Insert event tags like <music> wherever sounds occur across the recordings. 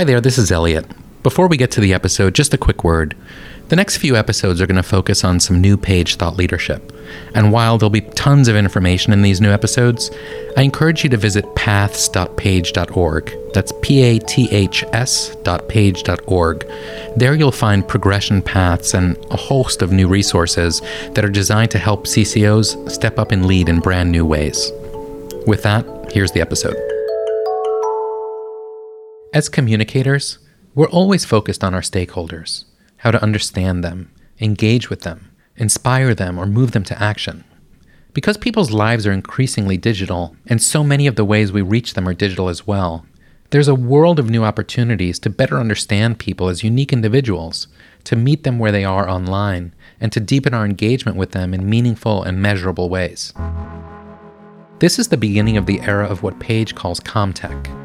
Hi there, this is Elliot. Before we get to the episode, just a quick word. The next few episodes are going to focus on some new page thought leadership. And while there'll be tons of information in these new episodes, I encourage you to visit paths.page.org. That's P A T H S.page.org. There you'll find progression paths and a host of new resources that are designed to help CCOs step up and lead in brand new ways. With that, here's the episode. As communicators, we're always focused on our stakeholders how to understand them, engage with them, inspire them, or move them to action. Because people's lives are increasingly digital, and so many of the ways we reach them are digital as well, there's a world of new opportunities to better understand people as unique individuals, to meet them where they are online, and to deepen our engagement with them in meaningful and measurable ways. This is the beginning of the era of what Page calls CommTech.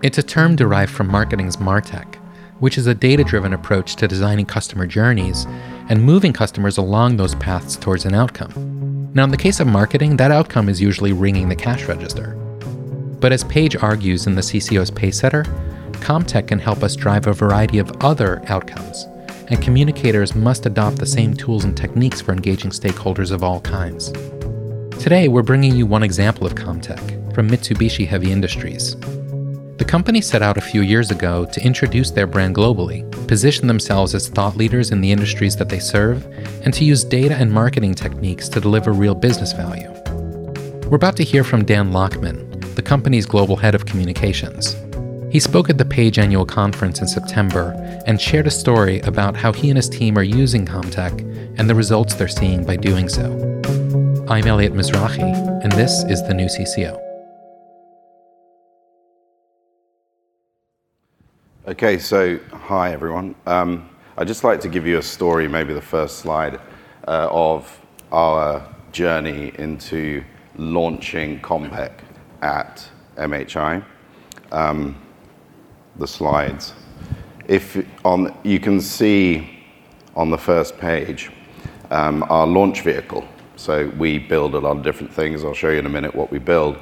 It's a term derived from marketing's MarTech, which is a data driven approach to designing customer journeys and moving customers along those paths towards an outcome. Now, in the case of marketing, that outcome is usually ringing the cash register. But as Page argues in the CCO's Pacesetter, CommTech can help us drive a variety of other outcomes, and communicators must adopt the same tools and techniques for engaging stakeholders of all kinds. Today, we're bringing you one example of Comtech from Mitsubishi Heavy Industries. The company set out a few years ago to introduce their brand globally, position themselves as thought leaders in the industries that they serve, and to use data and marketing techniques to deliver real business value. We're about to hear from Dan Lochmann, the company's global head of communications. He spoke at the Page annual conference in September and shared a story about how he and his team are using CommTech and the results they're seeing by doing so. I'm Elliot Mizrahi, and this is the new CCO. Okay, so hi everyone. Um, I'd just like to give you a story, maybe the first slide, uh, of our journey into launching CommTech at MHI. Um, the slides. If on, you can see on the first page um, our launch vehicle. So we build a lot of different things. I'll show you in a minute what we build.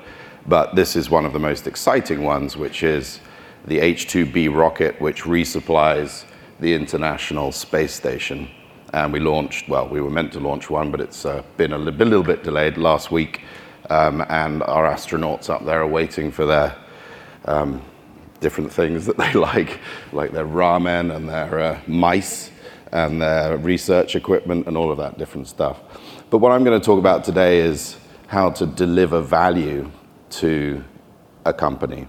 But this is one of the most exciting ones, which is the H-2B rocket, which resupplies the International Space Station. And we launched, well, we were meant to launch one, but it's uh, been a li- little bit delayed last week. Um, and our astronauts up there are waiting for their um, different things that <laughs> they like, like their ramen and their uh, mice and their research equipment and all of that different stuff. But what I'm going to talk about today is how to deliver value to a company.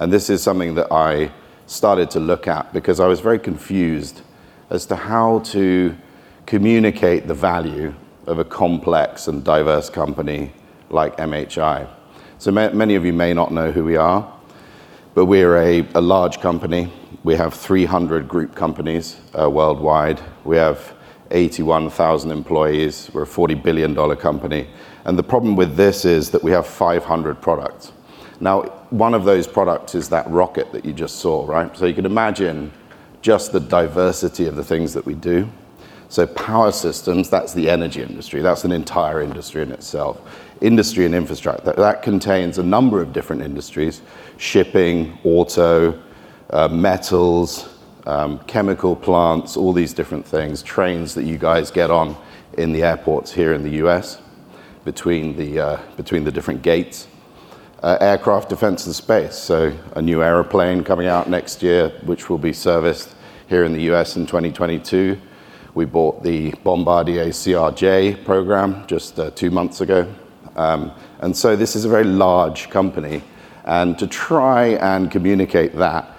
And this is something that I started to look at because I was very confused as to how to communicate the value of a complex and diverse company like MHI. So ma- many of you may not know who we are, but we're a, a large company. We have 300 group companies uh, worldwide. We have 81,000 employees. We're a $40 billion company. And the problem with this is that we have 500 products. Now, one of those products is that rocket that you just saw, right? So you can imagine just the diversity of the things that we do. So power systems, that's the energy industry. That's an entire industry in itself. Industry and infrastructure, that, contains a number of different industries, shipping, auto, uh, metals, um, chemical plants, all these different things, trains that you guys get on in the airports here in the US between the, uh, between the different gates uh, aircraft defense and space. So, a new aeroplane coming out next year, which will be serviced here in the US in 2022. We bought the Bombardier CRJ program just uh, two months ago. Um, and so, this is a very large company. And to try and communicate that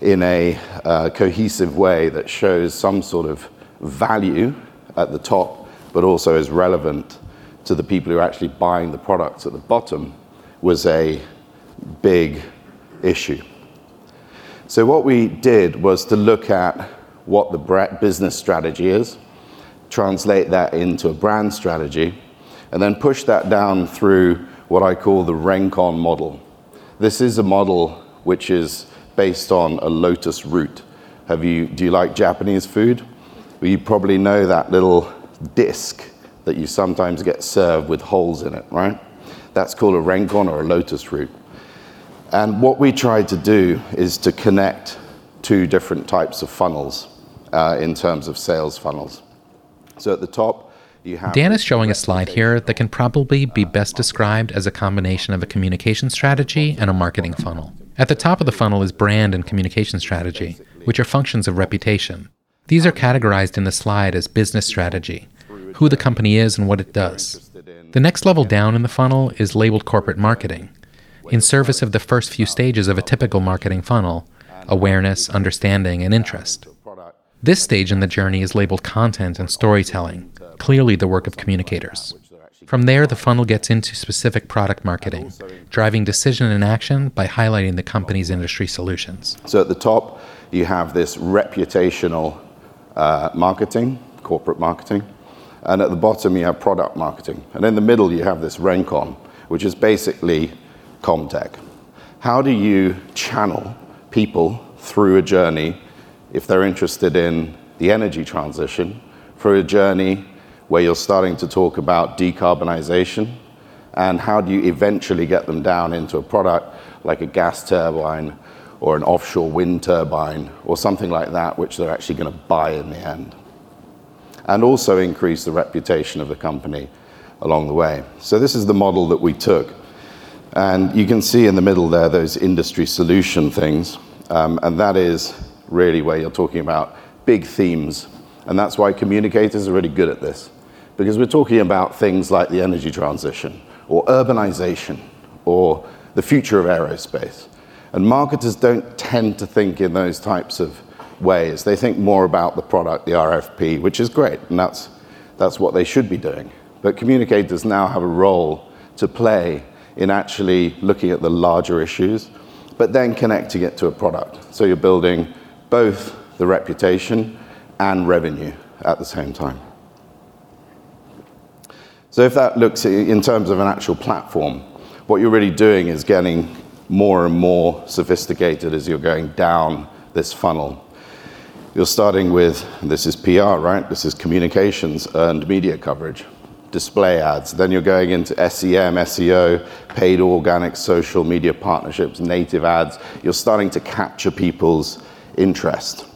in a uh, cohesive way that shows some sort of value at the top, but also is relevant to the people who are actually buying the products at the bottom was a big issue. So, what we did was to look at what the business strategy is, translate that into a brand strategy, and then push that down through what I call the Renkon model. This is a model which is based on a lotus root. Have you, do you like Japanese food? Well, you probably know that little disc that you sometimes get served with holes in it, right? That's called a renkon or a lotus root. And what we tried to do is to connect two different types of funnels uh, in terms of sales funnels. So at the top, you have. Dan is showing a slide here that can probably be best described as a combination of a communication strategy and a marketing funnel. At the top of the funnel is brand and communication strategy, which are functions of reputation. These are categorized in the slide as business strategy, who the company is and what it does. The next level down in the funnel is labeled corporate marketing, in service of the first few stages of a typical marketing funnel awareness, understanding, and interest. This stage in the journey is labeled content and storytelling, clearly the work of communicators. From there, the funnel gets into specific product marketing, driving decision and action by highlighting the company's industry solutions. So at the top, you have this reputational uh, marketing, corporate marketing, and at the bottom, you have product marketing. And in the middle, you have this Renkon, which is basically CommTech. How do you channel people through a journey if they're interested in the energy transition, through a journey where you're starting to talk about decarbonization, and how do you eventually get them down into a product like a gas turbine or an offshore wind turbine or something like that, which they're actually gonna buy in the end, and also increase the reputation of the company along the way. So this is the model that we took, and you can see in the middle there those industry solution things, um, and that is really where you're talking about big themes, and that's why communicators are really good at this. Because we're talking about things like the energy transition or urbanization or the future of aerospace, and marketers don't tend to think in those types of ways. They think more about the product, the RFP, which is great, and that's that's what they should be doing. But communicators now have a role to play in actually looking at the larger issues, but then connecting it to a product. So you're building both the reputation and revenue at the same time. So if that looks in terms of an actual platform, what you're really doing is getting more and more sophisticated as you're going down this funnel. You're starting with, this is PR, right? This is communications, earned media coverage, display ads. Then you're going into SEM, SEO, paid organic social media partnerships, native ads. You're starting to capture people's interest.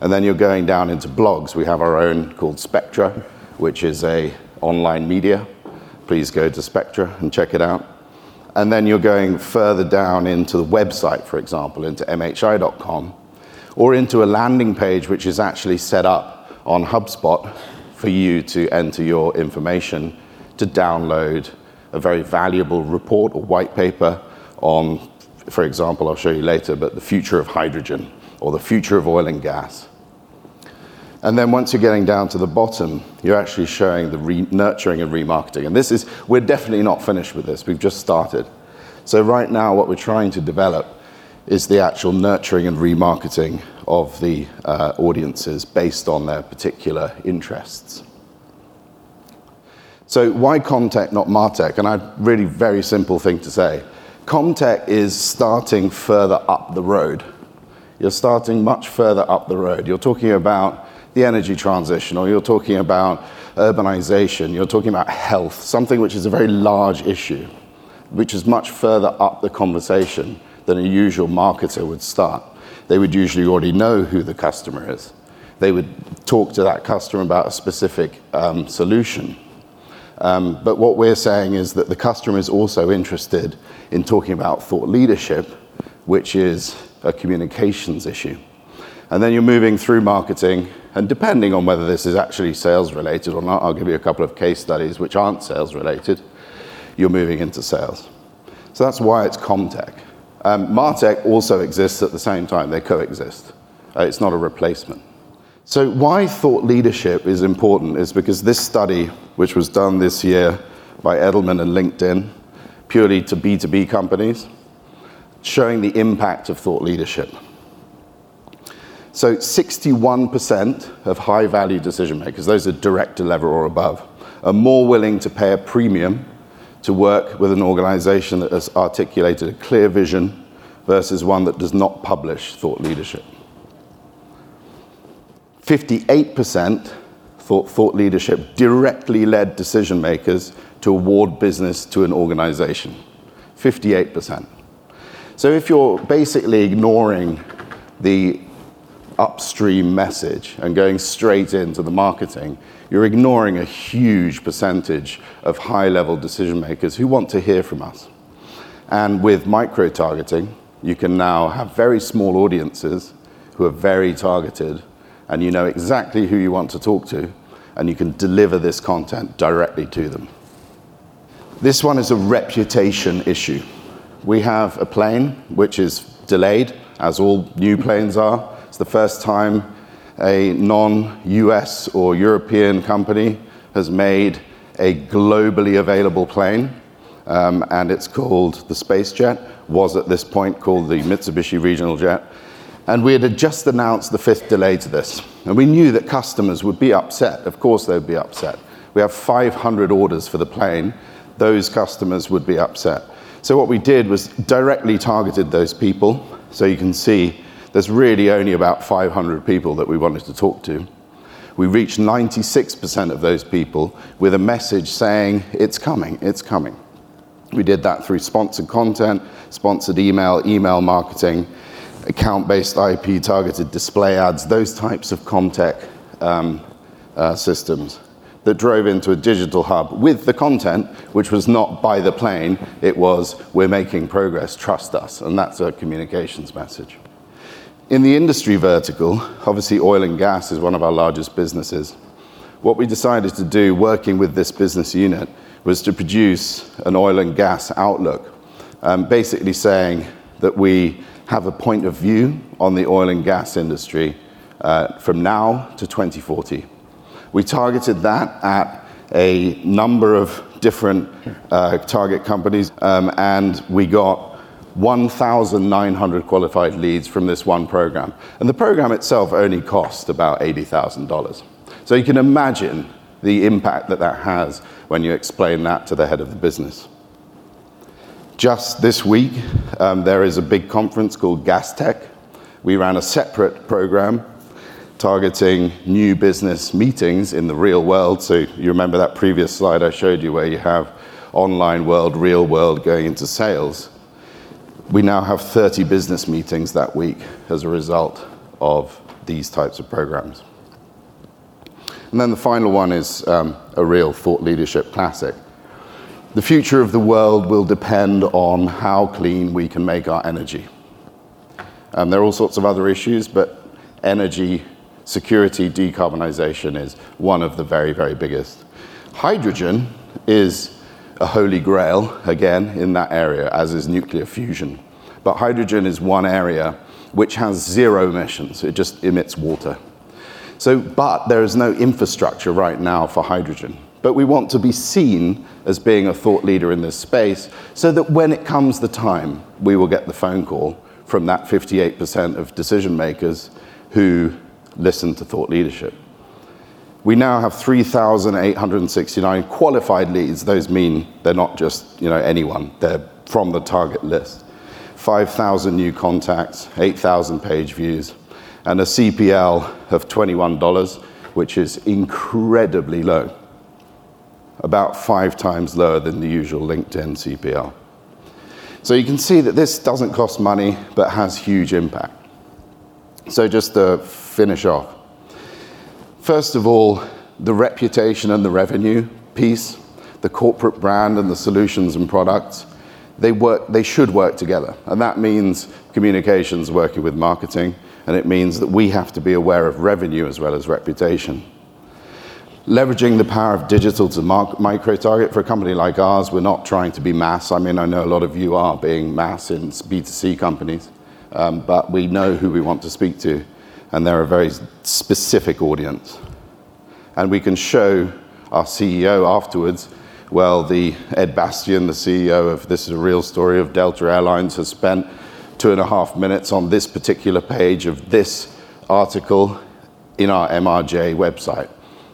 And then you're going down into blogs. We have our own called Spectra, which is a online media. Please go to Spectra and check it out. And then you're going further down into the website, for example, into mhi.com, or into a landing page which is actually set up on HubSpot for you to enter your information to download a very valuable report or white paper on, for example, I'll show you later, but the future of hydrogen or the future of oil and gas. And then once you're getting down to the bottom, you're actually showing the re- nurturing and remarketing. And this is. We're definitely not finished with this. We've just started. So, right now, what we're trying to develop is the actual nurturing and remarketing of the uh, audiences based on their particular interests. So, why CommTech, not MarTech? And I a really very simple thing to say. CommTech is starting further up the road. You're starting much further up the road. You're talking about the energy transition, or you're talking about urbanization, you're talking about health, something which is a very large issue, which is much further up the conversation than a usual marketer would start. They would usually already know who the customer is. They would talk to that customer about a specific um, solution. Um, but what we're saying is that the customer is also interested in talking about thought leadership, which is a communications issue. And then you're moving through marketing, and depending on whether this is actually sales related or not, I'll give you a couple of case studies which aren't sales related, you're moving into sales. So that's why it's CommTech. Um, MarTech also exists at the same time. They coexist. Uh, it's not a replacement. So, why thought leadership is important is because this study, which was done this year by Edelman and LinkedIn, purely to B2B companies, showing the impact of thought leadership. So, 61% of high-value decision makers, those are director level or above, are more willing to pay a premium to work with an organization that has articulated a clear vision versus one that does not publish thought leadership. 58% thought thought leadership directly led decision makers to award business to an organization. 58%. So if you're basically ignoring the upstream message and going straight into the marketing, you're ignoring a huge percentage of high-level decision makers who want to hear from us. And with micro-targeting, you can now have very small audiences who are very targeted, and you know exactly who you want to talk to, and you can deliver this content directly to them. This one is a reputation issue. We have a plane which is delayed, as all new planes are. It's the first time a non-U.S. or European company has made a globally available plane, um, and it's called the SpaceJet. Was at this point called the Mitsubishi Regional Jet. And we had just announced the fifth delay to this, and we knew that customers would be upset. Of course, they'd be upset. We have 500 orders for the plane. Those customers would be upset. So, what we did was directly targeted those people. So, you can see there's really only about 500 people that we wanted to talk to. We reached 96% of those people with a message saying, "It's coming. It's coming." We did that through sponsored content, sponsored email email marketing, account-based IP targeted display ads, those types of CommTech um, uh, systems that drove into a digital hub with the content, which was not by the plane, it was, "We're making progress. Trust us." And that's a communications message. In the industry vertical, obviously oil and gas is one of our largest businesses. What we decided to do working with this business unit was to produce an oil and gas outlook, um, basically saying that we have a point of view on the oil and gas industry uh, from now to 2040. We targeted that at a number of different uh, target companies, um, and we got 1,900 qualified leads from this one program. And the program itself only cost about $80,000. So you can imagine the impact that that has when you explain that to the head of the business. Just this week, um, there is a big conference called Gastech. We ran a separate program targeting new business meetings in the real world. So you remember that previous slide I showed you where you have online world, real world going into sales. We now have 30 business meetings that week as a result of these types of programs. And then the final one is um, a real thought leadership classic. The future of the world will depend on how clean we can make our energy. There are all sorts of other issues, but energy security, decarbonization is one of the very, very biggest. Hydrogen is a holy grail, again, in that area, as is nuclear fusion. But hydrogen is one area which has zero emissions. It just emits water. So, but there is no infrastructure right now for hydrogen. But we want to be seen as being a thought leader in this space so that when it comes the time, we will get the phone call from that 58% of decision makers who listen to thought leadership. We now have 3,869 qualified leads. Those mean they're not just, you know, anyone. They're from the target list. 5,000 new contacts, 8,000 page views, and a CPL of $21, which is incredibly low, about five times lower than the usual LinkedIn CPL. So you can see that this doesn't cost money but has huge impact. So just to finish off, first of all, the reputation and the revenue piece, the corporate brand and the solutions and products, they work, they should work together. And that means communications working with marketing, and it means that we have to be aware of revenue as well as reputation. Leveraging the power of digital to micro-target for a company like ours, we're not trying to be mass. I mean, I know a lot of you are being mass in B2C companies, um, but we know who we want to speak to, and they're a very specific audience. And we can show our CEO afterwards, well, the Ed Bastian, the CEO of This Is a Real Story of Delta Airlines, has spent 2.5 minutes on this particular page of this article in our MRJ website.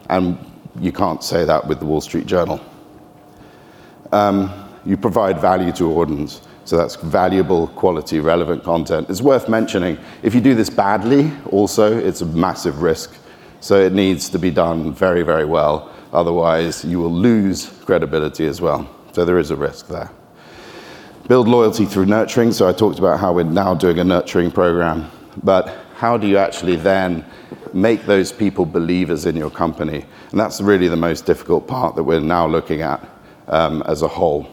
And you can't say that with The Wall Street Journal. Um, you provide value to audience, so that's valuable, quality, relevant content. It's worth mentioning, if you do this badly, also, it's a massive risk. So it needs to be done very, very well. Otherwise, you will lose credibility as well. So there is a risk there. Build loyalty through nurturing. So I talked about how we're now doing a nurturing program, but how do you actually then make those people believers in your company? And that's really the most difficult part that we're now looking at um, as a whole.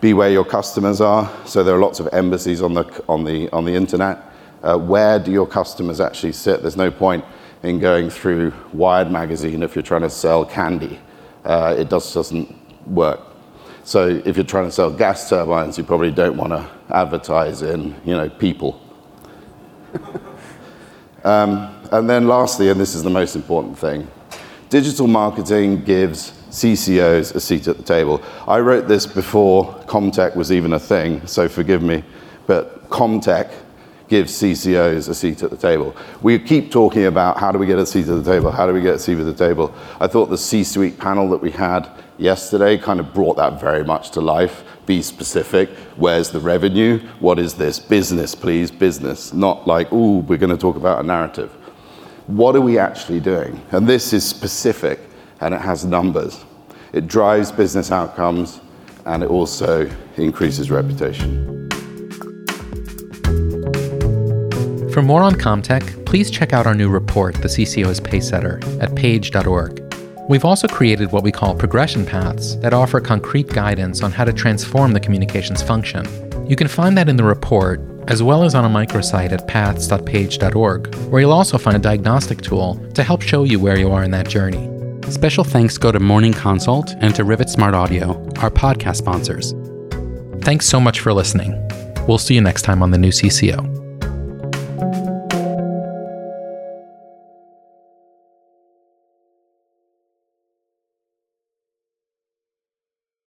Be where your customers are. So there are lots of embassies on the, on the, on the internet. Uh, where do your customers actually sit? There's no point in going through Wired magazine if you're trying to sell candy. Uh, it just doesn't work. So if you're trying to sell gas turbines, you probably don't want to advertise in, you know, people. <laughs> um, and then lastly, and this is the most important thing, digital marketing gives CCOs a seat at the table. I wrote this before CommTech was even a thing, so forgive me, but CommTech gives CCOs a seat at the table. We keep talking about how do we get a seat at the table, how do we get a seat at the table. I thought the C-suite panel that we had yesterday kind of brought that very much to life. Be specific. Where's the revenue? What is this? Business, please, business. Not like, ooh, we're going to talk about a narrative. What are we actually doing? And this is specific and it has numbers. It drives business outcomes and it also increases reputation. For more on CommTech, please check out our new report, The CCO's Pacesetter, at page.org. We've also created what we call progression paths that offer concrete guidance on how to transform the communications function. You can find that in the report, as well as on a microsite at paths.page.org, where you'll also find a diagnostic tool to help show you where you are in that journey. Special thanks go to Morning Consult and to Rivet Smart Audio, our podcast sponsors. Thanks so much for listening. We'll see you next time on the new CCO.